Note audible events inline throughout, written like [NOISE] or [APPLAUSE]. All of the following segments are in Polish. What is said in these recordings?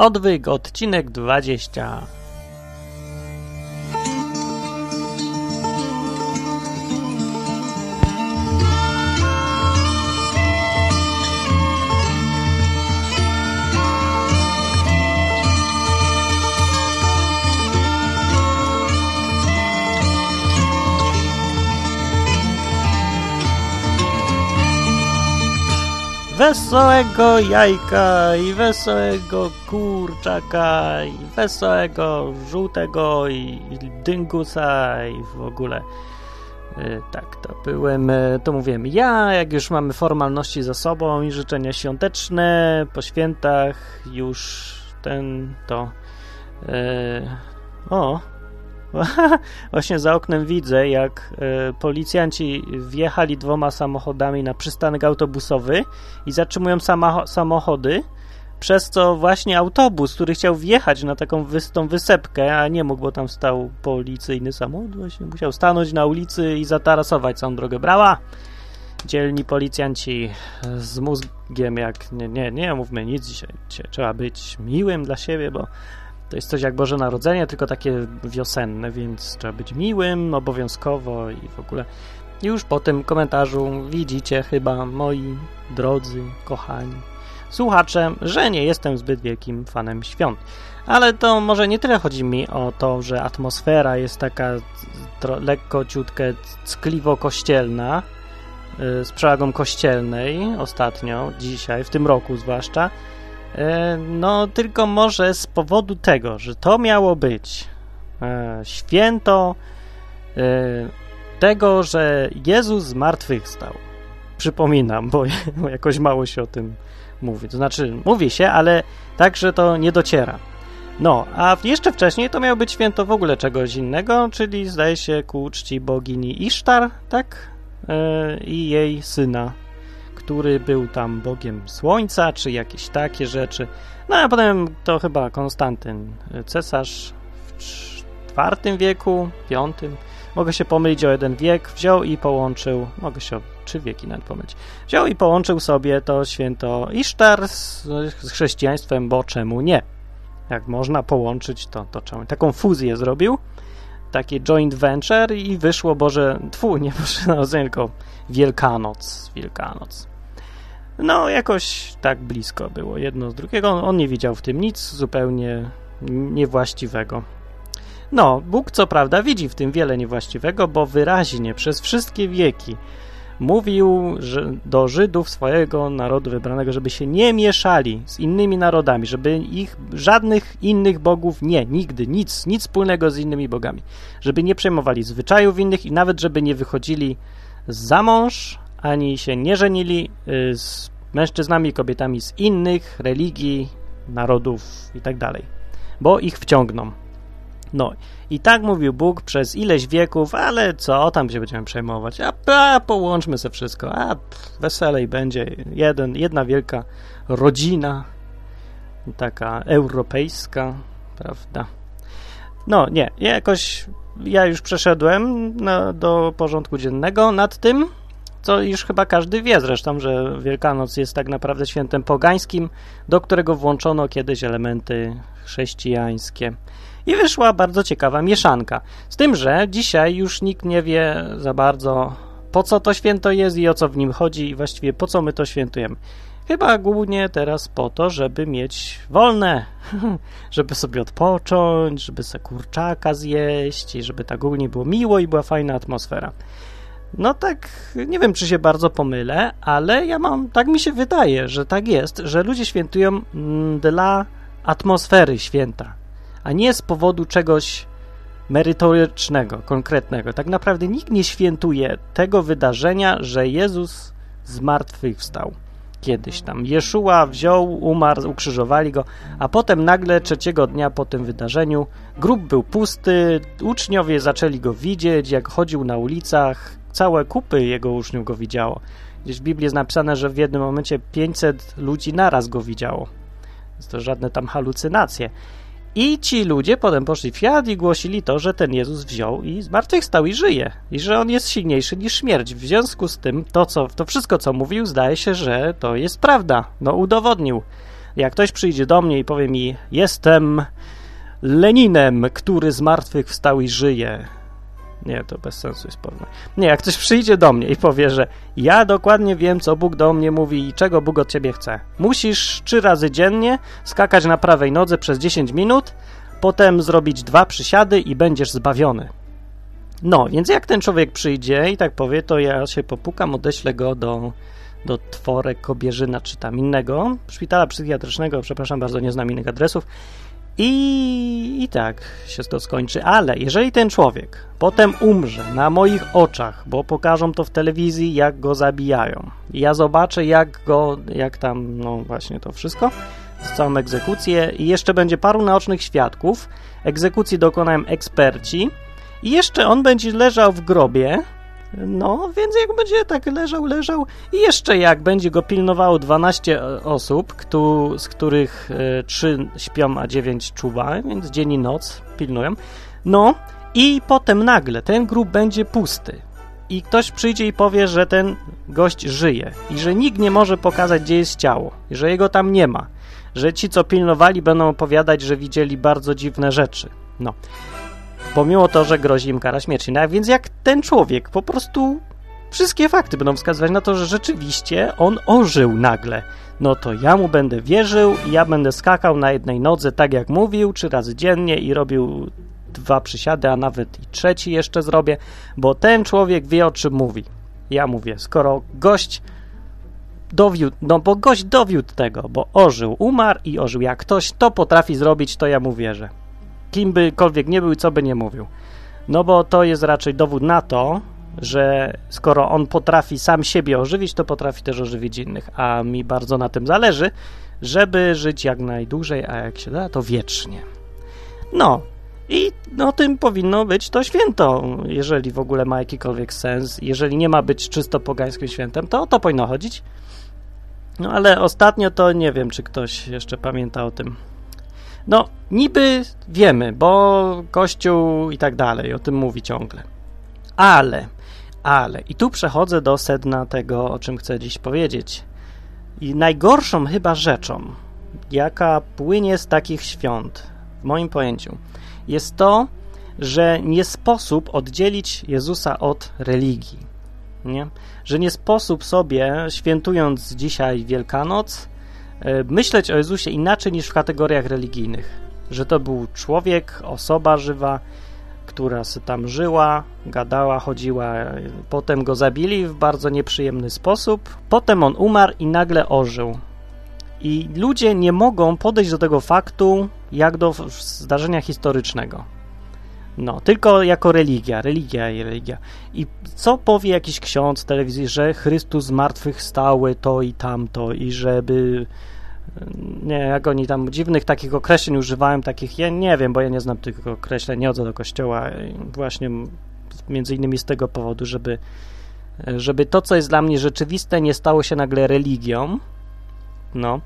Odwyk, odcinek 20. Wesołego jajka i wesołego kurczaka i wesołego żółtego i dyngusa i w ogóle. E, tak, to byłem, e, to mówiłem ja, jak już mamy formalności za sobą i życzenia świąteczne po świętach już ten, to e, o, [LAUGHS] Właśnie za oknem widzę, jak e, policjanci wjechali dwoma samochodami na przystanek autobusowy i zatrzymują samochody, przez co właśnie autobus, który chciał wjechać na taką wys tą wysepkę, a nie mógł, bo tam stał policyjny samochód, właśnie musiał stanąć na ulicy i zatarasować całą drogę. Brała! Dzielni policjanci z mózgiem, jak nie, nie, nie mówmy nic dzisiaj trzeba być miłym dla siebie, bo to jest coś jak Boże Narodzenie, tylko takie wiosenne, więc trzeba być miłym obowiązkowo i w ogóle. Już po tym komentarzu widzicie chyba, moi drodzy, kochani słuchacze, że nie jestem zbyt wielkim fanem świąt. Ale to może nie tyle chodzi mi o to, że atmosfera jest taka lekko ciutkę ckliwo-kościelna, yy, z przewagą kościelnej ostatnio, dzisiaj, w tym roku zwłaszcza, no, tylko może z powodu tego, że to miało być e, święto e, tego, że Jezus zmartwychwstał. Przypominam, bo [LAUGHS] jakoś mało się o tym mówi. To znaczy, mówi się, ale tak, że to nie dociera. No, a jeszcze wcześniej to miało być święto w ogóle czegoś innego, czyli zdaje się ku czci bogini Isztar, tak? I jej syna który był tam bogiem słońca, czy jakieś takie rzeczy. No a potem to chyba Konstantyn, y, cesarz w IV wieku, V, mogę się pomylić o jeden wiek, wziął i połączył, mogę się o trzy wieki nawet pomylić, wziął i połączył sobie to święto Isztar z, z chrześcijaństwem, bo czemu nie? Jak można połączyć, to, to czemu? Taką fuzję zrobił, taki joint venture i wyszło Boże, tfu, nie [LAUGHS] Boże Narodzenie, tylko Wielkanoc, Wielkanoc. No, jakoś tak blisko było jedno z drugiego. On nie widział w tym nic zupełnie niewłaściwego. No, Bóg co prawda widzi w tym wiele niewłaściwego, bo wyraźnie przez wszystkie wieki mówił do Żydów swojego narodu wybranego, żeby się nie mieszali z innymi narodami, żeby ich żadnych innych bogów nie, nigdy, nic, nic wspólnego z innymi bogami, żeby nie przejmowali zwyczajów innych i nawet żeby nie wychodzili za mąż, ani się nie żenili y, z mężczyznami kobietami z innych religii, narodów itd., tak bo ich wciągną. No i tak mówił Bóg przez ileś wieków, ale co tam się będziemy przejmować? A, a połączmy se wszystko, a weselej będzie. Jeden, jedna wielka rodzina, taka europejska, prawda? No nie, jakoś ja już przeszedłem na, do porządku dziennego nad tym, co już chyba każdy wie zresztą, że Wielkanoc jest tak naprawdę świętem pogańskim, do którego włączono kiedyś elementy chrześcijańskie. I wyszła bardzo ciekawa mieszanka. Z tym, że dzisiaj już nikt nie wie za bardzo, po co to święto jest i o co w nim chodzi, i właściwie po co my to świętujemy. Chyba głównie teraz po to, żeby mieć wolne, [LAUGHS] żeby sobie odpocząć, żeby sobie kurczaka zjeść i żeby tak ogólnie było miło i była fajna atmosfera. No tak, nie wiem, czy się bardzo pomylę, ale ja mam, tak mi się wydaje, że tak jest, że ludzie świętują mm, dla atmosfery święta, a nie z powodu czegoś merytorycznego, konkretnego. Tak naprawdę nikt nie świętuje tego wydarzenia, że Jezus zmartwychwstał kiedyś tam. Jeszua wziął, umarł, ukrzyżowali go, a potem nagle trzeciego dnia po tym wydarzeniu grób był pusty, uczniowie zaczęli go widzieć, jak chodził na ulicach, całe kupy jego uczniów go widziało. Gdzieś w Biblii jest napisane, że w jednym momencie 500 ludzi naraz go widziało. Jest to żadne tam halucynacje. I ci ludzie potem poszli w świat i głosili to, że ten Jezus wziął i zmartwychwstał i żyje. I że on jest silniejszy niż śmierć. W związku z tym to, co, to wszystko, co mówił, zdaje się, że to jest prawda. No, udowodnił. Jak ktoś przyjdzie do mnie i powie mi, jestem Leninem, który z martwych wstał i żyje. Nie, to bez sensu jest porównanie. Nie, jak ktoś przyjdzie do mnie i powie, że ja dokładnie wiem, co Bóg do mnie mówi i czego Bóg od ciebie chce. Musisz trzy razy dziennie skakać na prawej nodze przez 10 minut, potem zrobić dwa przysiady i będziesz zbawiony. No, więc jak ten człowiek przyjdzie i tak powie, to ja się popukam, odeślę go do, do Tworek, Kobierzyna czy tam innego szpitala psychiatrycznego, przepraszam bardzo, nie znam innych adresów i, I tak się to skończy, ale jeżeli ten człowiek potem umrze na moich oczach, bo pokażą to w telewizji, jak go zabijają, ja zobaczę, jak go, jak tam, no właśnie to wszystko, z całą egzekucję. I jeszcze będzie paru naocznych świadków, egzekucji dokonają eksperci. I jeszcze on będzie leżał w grobie, no, więc jak będzie tak leżał, leżał. I jeszcze jak będzie go pilnowało 12 osób, kto, z których y, 3 śpią, a 9 czuwa, więc dzień i noc pilnują, no i potem nagle ten grób będzie pusty. I ktoś przyjdzie i powie, że ten gość żyje i że nikt nie może pokazać, gdzie jest ciało, że jego tam nie ma, że ci, co pilnowali, będą opowiadać, że widzieli bardzo dziwne rzeczy. No, pomimo to, że grozi im kara śmierci. No, więc jak ten człowiek po prostu wszystkie fakty będą wskazywać na to, że rzeczywiście on ożył nagle, no to ja mu będę wierzył i ja będę skakał na jednej nodze, tak jak mówił, trzy razy dziennie i robił dwa przysiady, a nawet i trzeci jeszcze zrobię, bo ten człowiek wie o czym mówi. Ja mówię, skoro gość dowiódł, no bo gość dowiódł tego, bo ożył, umarł i ożył. Jak ktoś to potrafi zrobić, to ja mu wierzę kim bykolwiek nie był i co by nie mówił. No bo to jest raczej dowód na to, że skoro on potrafi sam siebie ożywić, to potrafi też ożywić innych, a mi bardzo na tym zależy, żeby żyć jak najdłużej, a jak się da, to wiecznie. No, i no tym powinno być to święto, jeżeli w ogóle ma jakikolwiek sens. Jeżeli nie ma być czysto pogańskim świętem, to o to powinno chodzić. No ale ostatnio to nie wiem, czy ktoś jeszcze pamięta o tym. No, niby wiemy, bo Kościół i tak dalej o tym mówi ciągle. Ale, ale, i tu przechodzę do sedna tego, o czym chcę dziś powiedzieć. I najgorszą chyba rzeczą, jaka płynie z takich świąt, w moim pojęciu, jest to, że nie sposób oddzielić Jezusa od religii. Nie? Że nie sposób sobie, świętując dzisiaj Wielkanoc, myśleć o Jezusie inaczej niż w kategoriach religijnych. Że to był człowiek, osoba żywa, która tam żyła, gadała, chodziła, potem go zabili w bardzo nieprzyjemny sposób, potem on umarł i nagle ożył. I ludzie nie mogą podejść do tego faktu jak do zdarzenia historycznego. No, tylko jako religia, religia i religia. I co powie jakiś ksiądz telewizji, że Chrystus z martwych stały to i tamto i żeby nie, jak oni tam dziwnych takich określeń używałem, takich, ja nie wiem, bo ja nie znam tych określeń, nie chodzę do kościoła właśnie między innymi z tego powodu, żeby, żeby to, co jest dla mnie rzeczywiste, nie stało się nagle religią, no,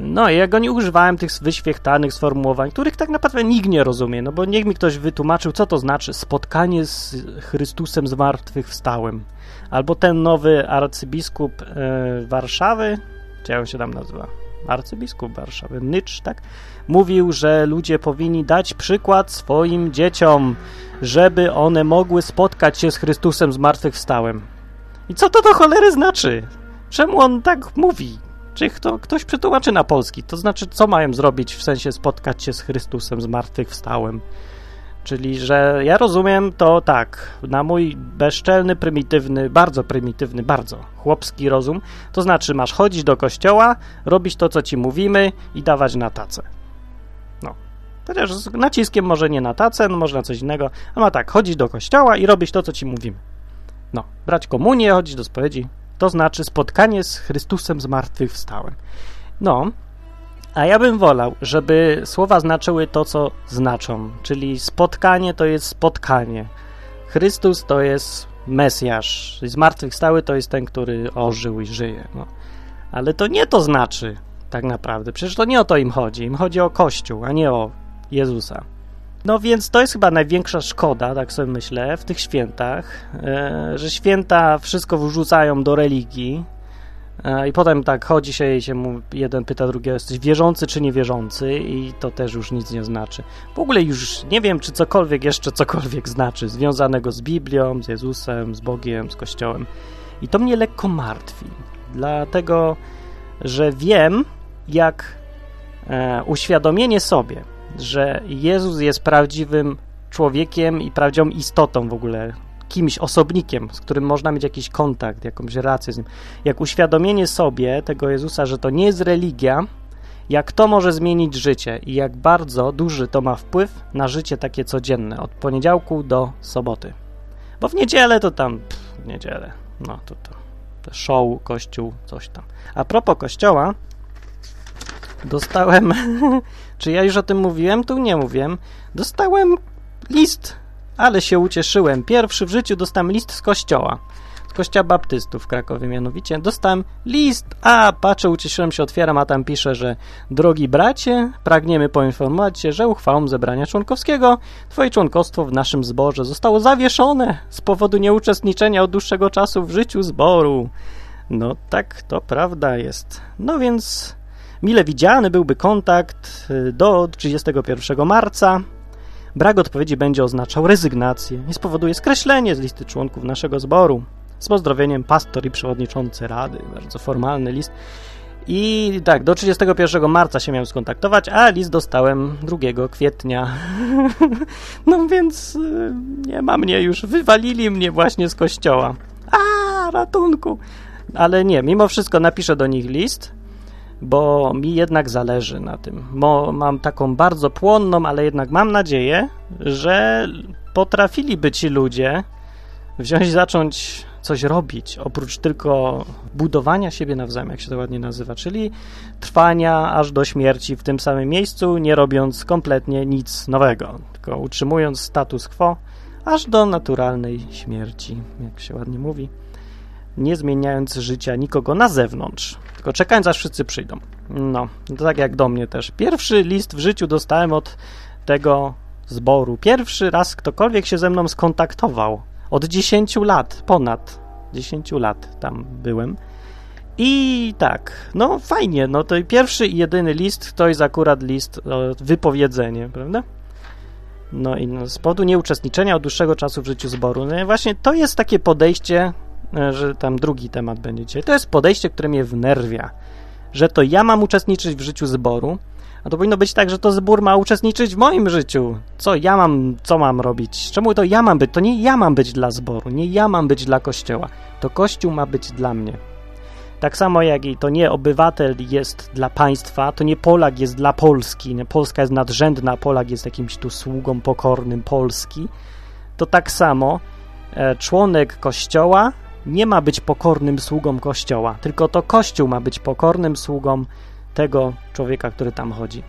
no i jak oni używałem tych wyświechtanych sformułowań, których tak naprawdę nikt nie rozumie, no bo niech mi ktoś wytłumaczył, co to znaczy spotkanie z Chrystusem zmartwychwstałym. Albo ten nowy arcybiskup e, Warszawy, czy jak on się tam nazywa? Arcybiskup Warszawy, Nycz, tak? Mówił, że ludzie powinni dać przykład swoim dzieciom, żeby one mogły spotkać się z Chrystusem zmartwychwstałym. I co to do cholery znaczy? Czemu on tak mówi? Czy kto, ktoś przetłumaczy na polski? To znaczy, co mają zrobić w sensie spotkać się z Chrystusem zmartwychwstałym? Czyli, że ja rozumiem to tak, na mój bezczelny, prymitywny, bardzo prymitywny, bardzo chłopski rozum, to znaczy masz chodzić do kościoła, robić to, co ci mówimy i dawać na tacę. No. Chociaż z naciskiem może nie na tacę, no może na coś innego, a ma tak, chodzić do kościoła i robić to, co ci mówimy. No, brać komunię, chodzić do spowiedzi, to znaczy spotkanie z Chrystusem zmartwychwstałym. No, a ja bym wolał, żeby słowa znaczyły to, co znaczą, czyli spotkanie to jest spotkanie. Chrystus to jest Mesjasz, zmartwychwstały to jest ten, który ożył i żyje. No. Ale to nie to znaczy tak naprawdę. Przecież to nie o to im chodzi. Im chodzi o Kościół, a nie o Jezusa. No więc to jest chyba największa szkoda, tak sobie myślę, w tych świętach, e, że święta wszystko wrzucają do religii, I potem tak chodzi się i się mu jeden pyta drugiego, jesteś wierzący czy niewierzący i to też już nic nie znaczy. W ogóle już nie wiem, czy cokolwiek jeszcze cokolwiek znaczy, związanego z Biblią, z Jezusem, z Bogiem, z Kościołem. I to mnie lekko martwi, dlatego, że wiem, jak e, uświadomienie sobie, że Jezus jest prawdziwym człowiekiem i prawdziwą istotą w ogóle, kimś, osobnikiem, z którym można mieć jakiś kontakt, jakąś relację z nim. Jak uświadomienie sobie tego Jezusa, że to nie jest religia, jak to może zmienić życie i jak bardzo duży to ma wpływ na życie takie codzienne, od poniedziałku do soboty. Bo w niedzielę to tam, pff, w niedzielę, no to to, to show, kościół, coś tam. A propos kościoła, dostałem, [LAUGHS] czy ja już o tym mówiłem? Tu nie mówiłem. Dostałem list ale się ucieszyłem. Pierwszy w życiu dostałem list z kościoła. Z kościoła baptystów w Krakowie mianowicie. Dostałem list, a patrzę, ucieszyłem się, otwieram, a tam pisze, że drogi bracie, pragniemy poinformować Cię, że uchwałą zebrania członkowskiego Twoje członkostwo w naszym zborze zostało zawieszone z powodu nieuczestniczenia od dłuższego czasu w życiu zboru. No tak, to prawda jest. No więc mile widziany byłby kontakt y, do 31 marca Brak odpowiedzi będzie oznaczał rezygnację i spowoduje skreślenie z listy członków naszego zboru. Z pozdrowieniem pastor i przewodniczący rady. Bardzo formalny list. I tak, do 31 marca się miałem skontaktować, a list dostałem 2 kwietnia. [LAUGHS] no więc y, nie ma mnie już. Wywalili mnie właśnie z kościoła. A, ratunku! Ale nie, mimo wszystko napiszę do nich list bo mi jednak zależy na tym. Bo mam taką bardzo płonną, ale jednak mam nadzieję, że potrafiliby ci ludzie wziąć, zacząć coś robić, oprócz tylko budowania siebie nawzajem, jak się to ładnie nazywa, czyli trwania aż do śmierci w tym samym miejscu, nie robiąc kompletnie nic nowego, tylko utrzymując status quo aż do naturalnej śmierci, jak się ładnie mówi, nie zmieniając życia nikogo na zewnątrz tylko czekając aż wszyscy przyjdą. No, to tak jak do mnie też. Pierwszy list w życiu dostałem od tego zboru. Pierwszy raz ktokolwiek się ze mną skontaktował. Od 10 lat, ponad 10 lat tam byłem. I tak, no fajnie, no to pierwszy i jedyny list to jest akurat list o wypowiedzenie, prawda? No i z powodu nieuczestniczenia od dłuższego czasu w życiu zboru. No właśnie to jest takie podejście E, że tam drugi temat będzie dzisiaj. To jest podejście, które mnie wnerwia, że to ja mam uczestniczyć w życiu zboru, a to powinno być tak, że to zbór ma uczestniczyć w moim życiu. Co ja mam, co mam robić? Czemu to ja mam być? To nie ja mam być dla zboru, nie ja mam być dla kościoła. To kościół ma być dla mnie. Tak samo jak i to nie obywatel jest dla państwa, to nie Polak jest dla Polski. Polska jest nadrzędna, Polak jest jakimś tu sługą pokornym Polski. To tak samo e, członek kościoła nie ma być pokornym sługą Kościoła, tylko to Kościół ma być pokornym sługą tego człowieka, który tam chodzi.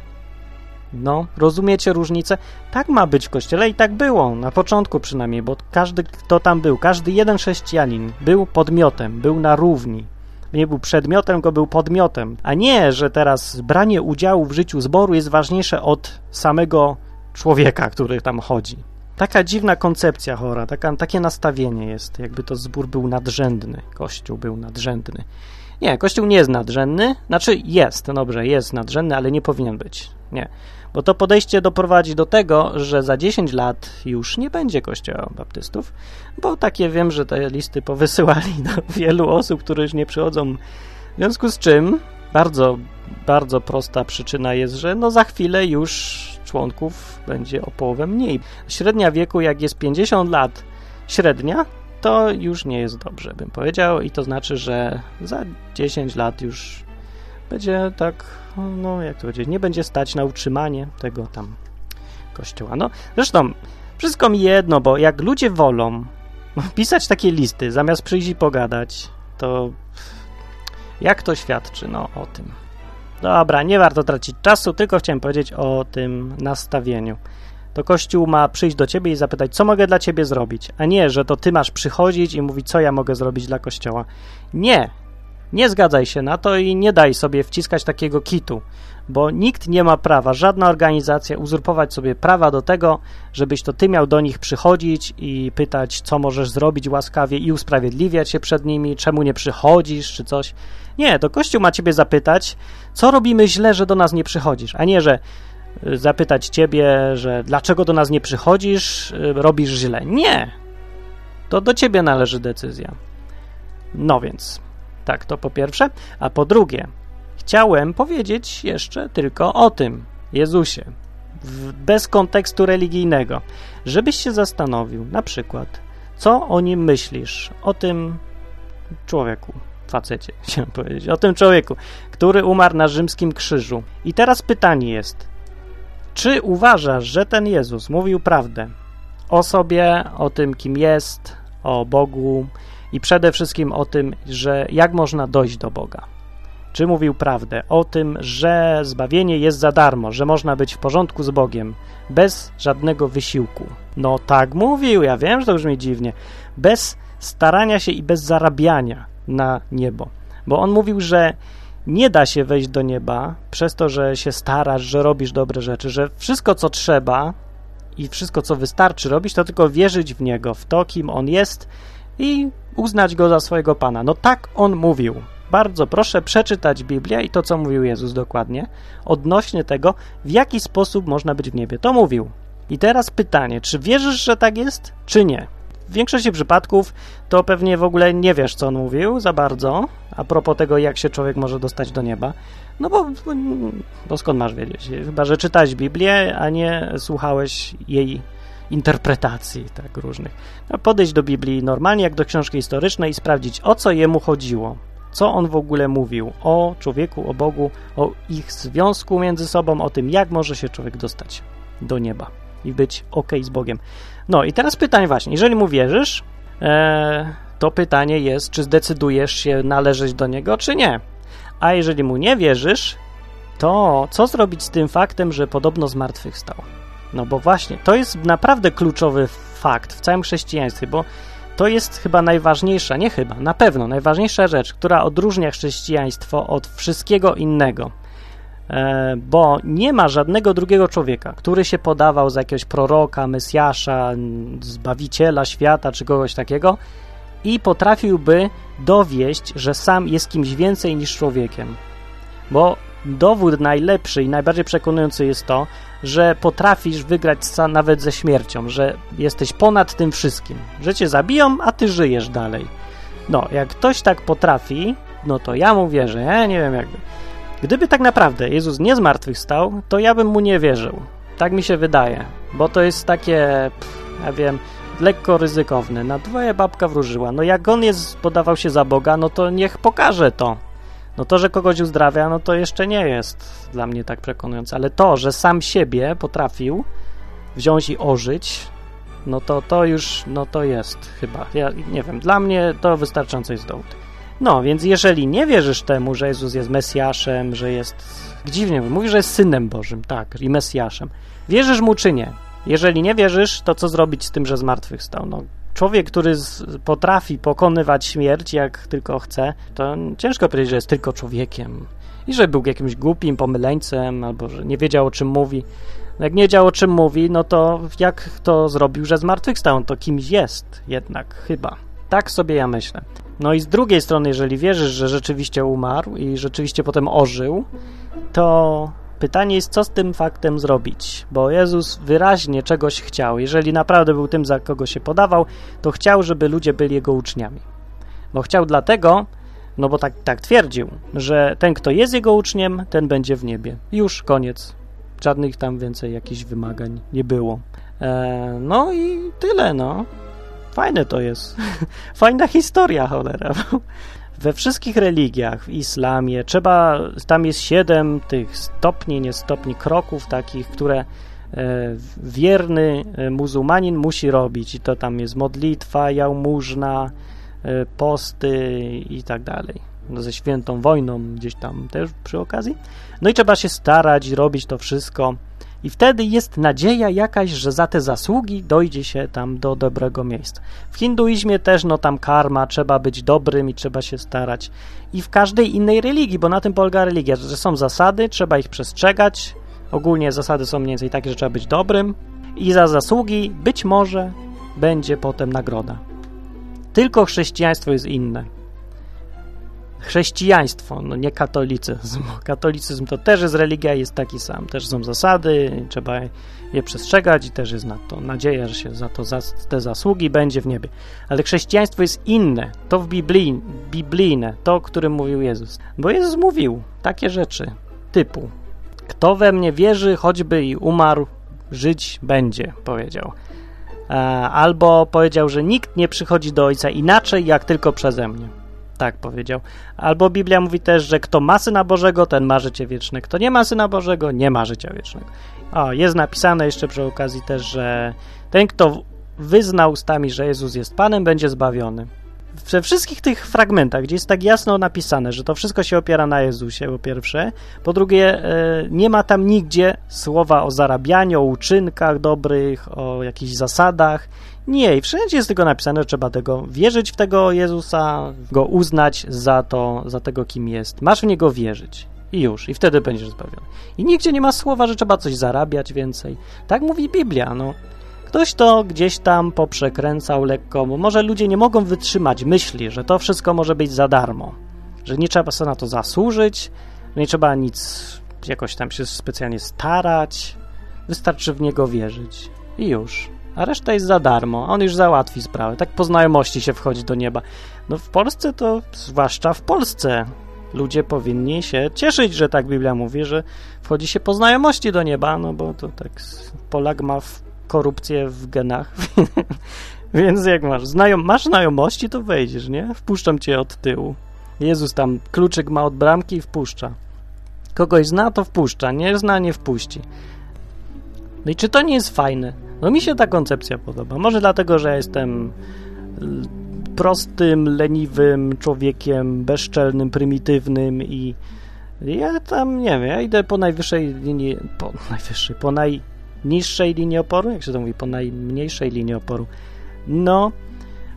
No, rozumiecie różnicę? Tak ma być w Kościele i tak było, na początku przynajmniej, bo każdy, kto tam był, każdy jeden chrześcijanin był podmiotem, był na równi. Nie był przedmiotem, tylko był podmiotem. A nie, że teraz branie udziału w życiu zboru jest ważniejsze od samego człowieka, który tam chodzi. Taka dziwna koncepcja chora, taka, takie nastawienie jest, jakby to zbór był nadrzędny, Kościół był nadrzędny. Nie, Kościół nie jest nadrzędny, znaczy jest, dobrze, jest nadrzędny, ale nie powinien być. Nie, bo to podejście doprowadzi do tego, że za 10 lat już nie będzie Kościoła Baptystów, bo takie wiem, że te listy powysyłali [LAUGHS] do wielu osób, które już nie przychodzą. W związku z czym bardzo, bardzo prosta przyczyna jest, że no za chwilę już członków będzie o połowę mniej. Średnia wieku, jak jest 50 lat średnia, to już nie jest dobrze, bym powiedział, i to znaczy, że za 10 lat już będzie tak, no jak to powiedzieć, nie będzie stać na utrzymanie tego tam kościoła. No, zresztą wszystko mi jedno, bo jak ludzie wolą pisać takie listy, zamiast przyjść i pogadać, to jak to świadczy no, o tym? Dobra, nie warto tracić czasu, tylko chciałem powiedzieć o tym nastawieniu. To Kościół ma przyjść do ciebie i zapytać, co mogę dla ciebie zrobić, a nie, że to ty masz przychodzić i mówić, co ja mogę zrobić dla Kościoła. Nie. Nie zgadzaj się na to i nie daj sobie wciskać takiego kitu, bo nikt nie ma prawa, żadna organizacja uzurpować sobie prawa do tego, żebyś to ty miał do nich przychodzić i pytać, co możesz zrobić łaskawie i usprawiedliwiać się przed nimi, czemu nie przychodzisz czy coś. Nie, to Kościół ma ciebie zapytać, co robimy źle, że do nas nie przychodzisz, a nie, że y, zapytać ciebie, że dlaczego do nas nie przychodzisz, y, robisz źle. Nie. To do ciebie należy decyzja. No więc, tak, to po pierwsze. A po drugie, chciałem powiedzieć jeszcze tylko o tym Jezusie, bez kontekstu religijnego, żebyś się zastanowił, na przykład, co o nim myślisz, o tym człowieku, facecie, [LAUGHS] chciałem powiedzieć, o tym człowieku, który umarł na rzymskim krzyżu. I teraz pytanie jest, czy uważasz, że ten Jezus mówił prawdę o sobie, o tym, kim jest, o Bogu i przede wszystkim o tym, że jak można dojść do Boga? Czy mówił prawdę o tym, że zbawienie jest za darmo, że można być w porządku z Bogiem bez żadnego wysiłku? No tak mówił, ja wiem, że to brzmi dziwnie. Bez starania się i bez zarabiania na niebo. Bo on mówił, że nie da się wejść do nieba przez to, że się starasz, że robisz dobre rzeczy, że wszystko, co trzeba i wszystko, co wystarczy robić, to tylko wierzyć w Niego, w to, kim On jest i uznać Go za swojego Pana. No tak On mówił. Bardzo proszę przeczytać Biblię i to, co mówił Jezus dokładnie, odnośnie tego, w jaki sposób można być w niebie. To mówił. I teraz pytanie, czy wierzysz, że tak jest, czy nie? W większości przypadków to pewnie w ogóle nie wiesz, co on mówił za bardzo, a propos tego, jak się człowiek może dostać do nieba. No bo, bo skąd masz wiedzieć? Chyba, że czytałeś Biblię, a nie słuchałeś jej interpretacji tak różnych. No, podejść do Biblii normalnie, jak do książki historycznej i sprawdzić, o co jemu chodziło. Co on w ogóle mówił o człowieku, o Bogu, o ich związku między sobą, o tym, jak może się człowiek dostać do nieba i być ok z Bogiem. No i teraz pytanie właśnie, jeżeli mu wierzysz, e, to pytanie jest, czy zdecydujesz się należeć do niego, czy nie. A jeżeli mu nie wierzysz, to co zrobić z tym faktem, że podobno zmartwychwstał? No bo właśnie, to jest naprawdę kluczowy fakt w całym chrześcijaństwie, bo to jest chyba najważniejsza, nie chyba, na pewno najważniejsza rzecz, która odróżnia chrześcijaństwo od wszystkiego innego. E, bo nie ma żadnego drugiego człowieka, który się podawał za jakiegoś proroka, mesjasza, zbawiciela świata czy kogoś takiego i potrafiłby dowieść, że sam jest kimś więcej niż człowiekiem. Bo dowód najlepszy i najbardziej przekonujący jest to, że potrafisz wygrać nawet ze śmiercią, że jesteś ponad tym wszystkim, że cię zabiją, a ty żyjesz dalej. No, jak ktoś tak potrafi, no to ja mu wierzę, ja nie wiem jakby. Gdyby tak naprawdę Jezus nie zmartwychwstał, to ja bym mu nie wierzył. Tak mi się wydaje, bo to jest takie, pff, ja wiem, lekko ryzykowne. Na dwoje babka wróżyła. No jak on jest, podawał się za Boga, no to niech pokaże to. No to, że kogoś uzdrawia, no to jeszcze nie jest dla mnie tak przekonujące, ale to, że sam siebie potrafił wziąć i ożyć, no to to już, no to jest chyba, ja nie wiem, dla mnie to wystarczająco jest dowód. No, więc jeżeli nie wierzysz temu, że Jezus jest Mesjaszem, że jest, dziwnie mówi, że jest Synem Bożym, tak, i Mesjaszem, wierzysz Mu czy nie? Jeżeli nie wierzysz, to co zrobić z tym, że zmartwychwstał? No, człowiek, który z, potrafi pokonywać śmierć jak tylko chce, to ciężko powiedzieć, że jest tylko człowiekiem. I że był jakimś głupim pomyleńcem, albo że nie wiedział o czym mówi. No jak nie wiedział o czym mówi, no to jak to zrobił, że zmartwychwstał? To kimś jest jednak, chyba. Tak sobie ja myślę. No i z drugiej strony, jeżeli wierzysz, że rzeczywiście umarł i rzeczywiście potem ożył, to pytanie jest, co z tym faktem zrobić, bo Jezus wyraźnie czegoś chciał. Jeżeli naprawdę był tym, za kogo się podawał, to chciał, żeby ludzie byli jego uczniami. Bo chciał dlatego, no bo tak, tak twierdził, że ten, kto jest jego uczniem, ten będzie w niebie. Już, koniec. Żadnych tam więcej jakichś wymagań nie było. E, no i tyle, no. Fajne to jest. [LAUGHS] Fajna historia, cholera. We wszystkich religiach, w islamie, trzeba, tam jest siedem tych stopni, nie stopni, kroków takich, które e, wierny e, muzułmanin musi robić. I to tam jest modlitwa, jałmużna, e, posty i tak dalej. No, ze świętą wojną gdzieś tam też przy okazji. No i trzeba się starać robić to wszystko I wtedy jest nadzieja jakaś, że za te zasługi dojdzie się tam do dobrego miejsca. W hinduizmie też, no tam karma, trzeba być dobrym i trzeba się starać. I w każdej innej religii, bo na tym polega religia, że są zasady, trzeba ich przestrzegać. Ogólnie zasady są mniej więcej takie, że trzeba być dobrym i za zasługi być może będzie potem nagroda. Tylko chrześcijaństwo jest inne. Chrześcijaństwo, no nie katolicyzm. [LAUGHS] Katolicyzm to też jest religia, jest taki sam. Też są zasady, trzeba je przestrzegać i też jest na to nadzieja, że się za to za te zasługi będzie w niebie. Ale chrześcijaństwo jest inne. To w Biblii, biblijne, to, o którym mówił Jezus. Bo Jezus mówił takie rzeczy typu kto we mnie wierzy, choćby i umarł, żyć będzie, powiedział. E, albo powiedział, że nikt nie przychodzi do Ojca inaczej, jak tylko przeze mnie. Tak powiedział. Albo Biblia mówi też, że kto ma Syna Bożego, ten ma życie wieczne. Kto nie ma Syna Bożego, nie ma życia wiecznego. O, jest napisane jeszcze przy okazji też, że ten, kto wyzna ustami, że Jezus jest Panem, będzie zbawiony we wszystkich tych fragmentach, gdzie jest tak jasno napisane, że to wszystko się opiera na Jezusie, po pierwsze, po drugie, e, nie ma tam nigdzie słowa o zarabianiu, o uczynkach dobrych, o jakichś zasadach. Nie, wszędzie jest tylko napisane, że trzeba tego wierzyć w tego Jezusa, go uznać za to, za tego, kim jest. Masz w niego wierzyć. I już, i wtedy będziesz zbawiony. I nigdzie nie ma słowa, że trzeba coś zarabiać więcej. Tak mówi Biblia, no. Ktoś to gdzieś tam poprzekręcał lekko, bo może ludzie nie mogą wytrzymać myśli, że to wszystko może być za darmo, że nie trzeba sobie na to zasłużyć, nie trzeba nic jakoś tam się specjalnie starać, wystarczy w niego wierzyć i już. A reszta jest za darmo, on już załatwi sprawę. Tak po znajomości się wchodzi do nieba. No w Polsce to, zwłaszcza w Polsce, ludzie powinni się cieszyć, że tak Biblia mówi, że wchodzi się po znajomości do nieba, no bo to tak Polak ma korupcję w genach. [LAUGHS] Więc jak masz, znajom, masz znajomości, to wejdziesz, nie? Wpuszczam cię od tyłu. Jezus tam kluczyk ma od bramki i wpuszcza. Kogoś zna, to wpuszcza, nie zna, nie wpuści. No i czy to nie jest fajne? No mi się ta koncepcja podoba. Może dlatego, że jestem prostym, leniwym człowiekiem, bezczelnym, prymitywnym i ja tam, nie wiem, ja idę po najwyższej linii, po [LAUGHS] najwyższej, po naj niższej linii oporu, jak się to mówi, po najmniejszej linii oporu. No,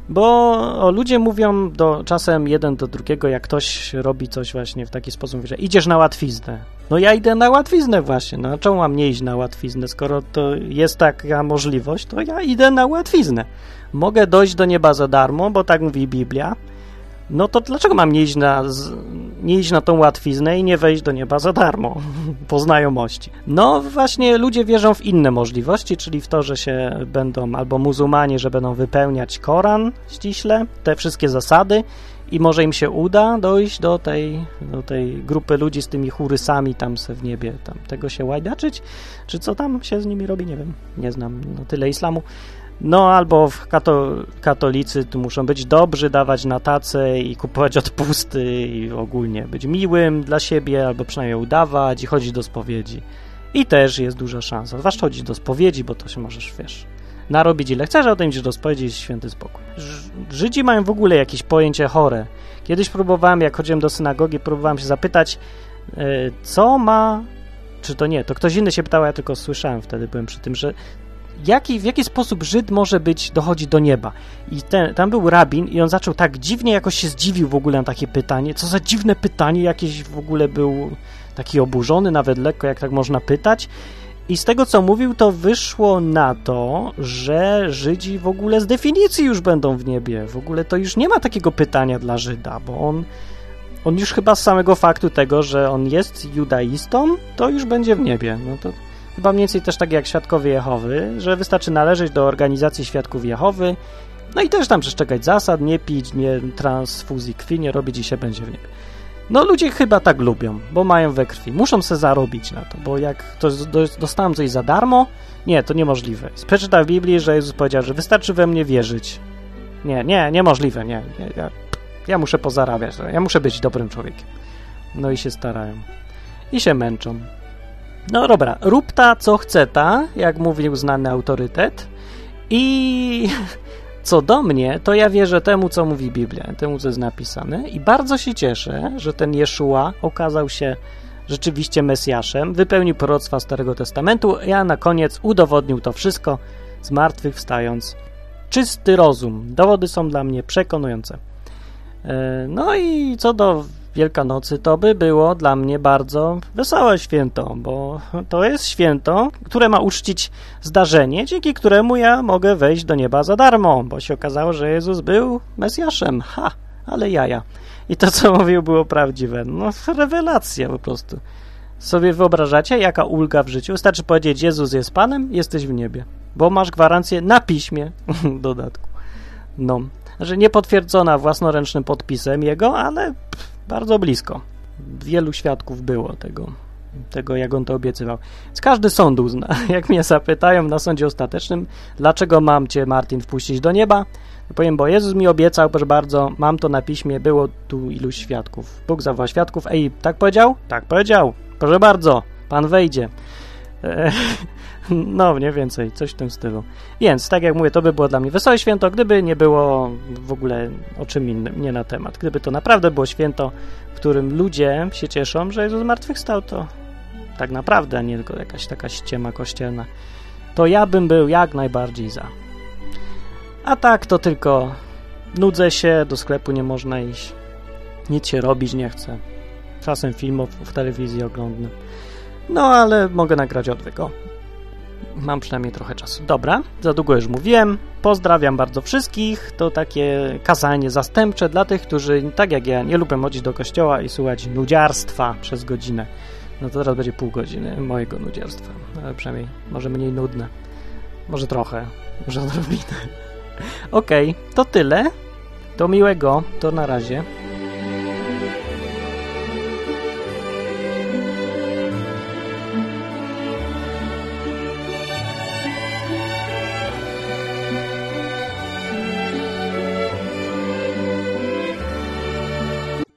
bo o, ludzie mówią do, czasem jeden do drugiego, jak ktoś robi coś właśnie w taki sposób, że idziesz na łatwiznę. No ja idę na łatwiznę właśnie, no czemu mam nie iść na łatwiznę? Skoro to jest taka możliwość, to ja idę na łatwiznę. Mogę dojść do nieba za darmo, bo tak mówi Biblia, no to dlaczego mam nie iść, na, nie iść na tą łatwiznę i nie wejść do nieba za darmo, [LAUGHS] po znajomości? No właśnie ludzie wierzą w inne możliwości, czyli w to, że się będą, albo muzułmanie, że będą wypełniać Koran ściśle, te wszystkie zasady i może im się uda dojść do tej, do tej grupy ludzi z tymi churysami tam se w niebie, tam tego się łajdaczyć, czy co tam się z nimi robi, nie wiem, nie znam no, tyle islamu. No albo w kato, katolicy tu muszą być dobrzy, dawać na tacę i kupować odpusty i ogólnie być miłym dla siebie, albo przynajmniej udawać i chodzić do spowiedzi. I też jest duża szansa. Zwłaszcza chodzić do spowiedzi, bo to się możesz, wiesz, narobić ile chcesz, a potem idziesz do spowiedzi i święty spokój. Żydzi mają w ogóle jakieś pojęcie chore. Kiedyś próbowałem, jak chodziłem do synagogi, próbowałem się zapytać, e, co ma czy to nie, to ktoś inny się pytał, ja tylko słyszałem wtedy, byłem przy tym, że jaki, w jaki sposób Żyd może być, dochodzi do nieba. I ten, tam był rabin i on zaczął tak dziwnie, jakoś się zdziwił w ogóle na takie pytanie. Co za dziwne pytanie, jakieś w ogóle był taki oburzony, nawet lekko, jak tak można pytać. I z tego, co mówił, to wyszło na to, że Żydzi w ogóle z definicji już będą w niebie. W ogóle to już nie ma takiego pytania dla Żyda, bo on, on już chyba z samego faktu tego, że on jest judaistą, to już będzie w niebie. No to Chyba mniej więcej też tak jak Świadkowie Jehowy, że wystarczy należeć do organizacji Świadków Jehowy, no i też tam przestrzegać zasad, nie pić, nie transfuzji krwi, nie robić i się będzie w niebie. No ludzie chyba tak lubią, bo mają we krwi. Muszą se zarobić na to, bo jak to dostałem coś za darmo, nie, to niemożliwe. Przeczyta w Biblii, że Jezus powiedział, że wystarczy we mnie wierzyć. Nie, nie, niemożliwe, nie. nie ja, ja muszę pozarabiać, ja muszę być dobrym człowiekiem. No i się starają. I się męczą. No dobra, rób ta co chce ta, jak mówił znany autorytet. I [LAUGHS] co do mnie, to ja wierzę temu, co mówi Biblia, temu, co jest napisane. I bardzo się cieszę, że ten Jeszua okazał się rzeczywiście Mesjaszem, wypełnił proroctwa Starego Testamentu, a na koniec udowodnił to wszystko, zmartwychwstając. Czysty rozum. Dowody są dla mnie przekonujące. E, no i co do Wielkanocy, to by było dla mnie bardzo wesołe święto, bo to jest święto, które ma uczcić zdarzenie, dzięki któremu ja mogę wejść do nieba za darmo, bo się okazało, że Jezus był Mesjaszem. Ha, ale jaja. I to, co [LAUGHS] mówił, było prawdziwe. No, rewelacja po prostu. Sobie wyobrażacie, jaka ulga w życiu? Wystarczy powiedzieć, Jezus jest Panem, jesteś w niebie, bo masz gwarancję na piśmie [LAUGHS] w dodatku. No, że nie potwierdzona własnoręcznym podpisem jego, ale bardzo blisko. Wielu świadków było tego, tego jak on to obiecywał. Więc każdy sąd uzna. [LAUGHS] Jak mnie zapytają na sądzie ostatecznym, dlaczego mam cię, Martin, wpuścić do nieba, to powiem, bo Jezus mi obiecał, proszę bardzo, mam to na piśmie, było tu iluś świadków. Bóg zawołał świadków. Ej, tak powiedział? Tak powiedział. Proszę bardzo, pan wejdzie. No, mniej więcej, coś w tym stylu. Więc, tak jak mówię, to by było dla mnie wesołe święto, gdyby nie było w ogóle o czym innym, nie na temat. Gdyby to naprawdę było święto, w którym ludzie się cieszą, że Jezus zmartwychwstał, to tak naprawdę, a nie tylko jakaś taka ściema kościelna, to ja bym był jak najbardziej za. A tak to tylko nudzę się, do sklepu nie można iść, nic się robić nie chcę. Czasem filmów w telewizji oglądam. No, ale mogę nagrać odwyk. Mam przynajmniej trochę czasu. Dobra, za długo już mówiłem. Pozdrawiam bardzo wszystkich. To takie kazanie zastępcze dla tych, którzy tak jak ja nie lubią chodzić do kościoła i słuchać nudziarstwa przez godzinę. No to teraz będzie pół godziny mojego nudziarstwa. Ale przynajmniej może mniej nudne. Może trochę. Może [LAUGHS] odrobinę. Okej, okay, to tyle. Do miłego. To na razie.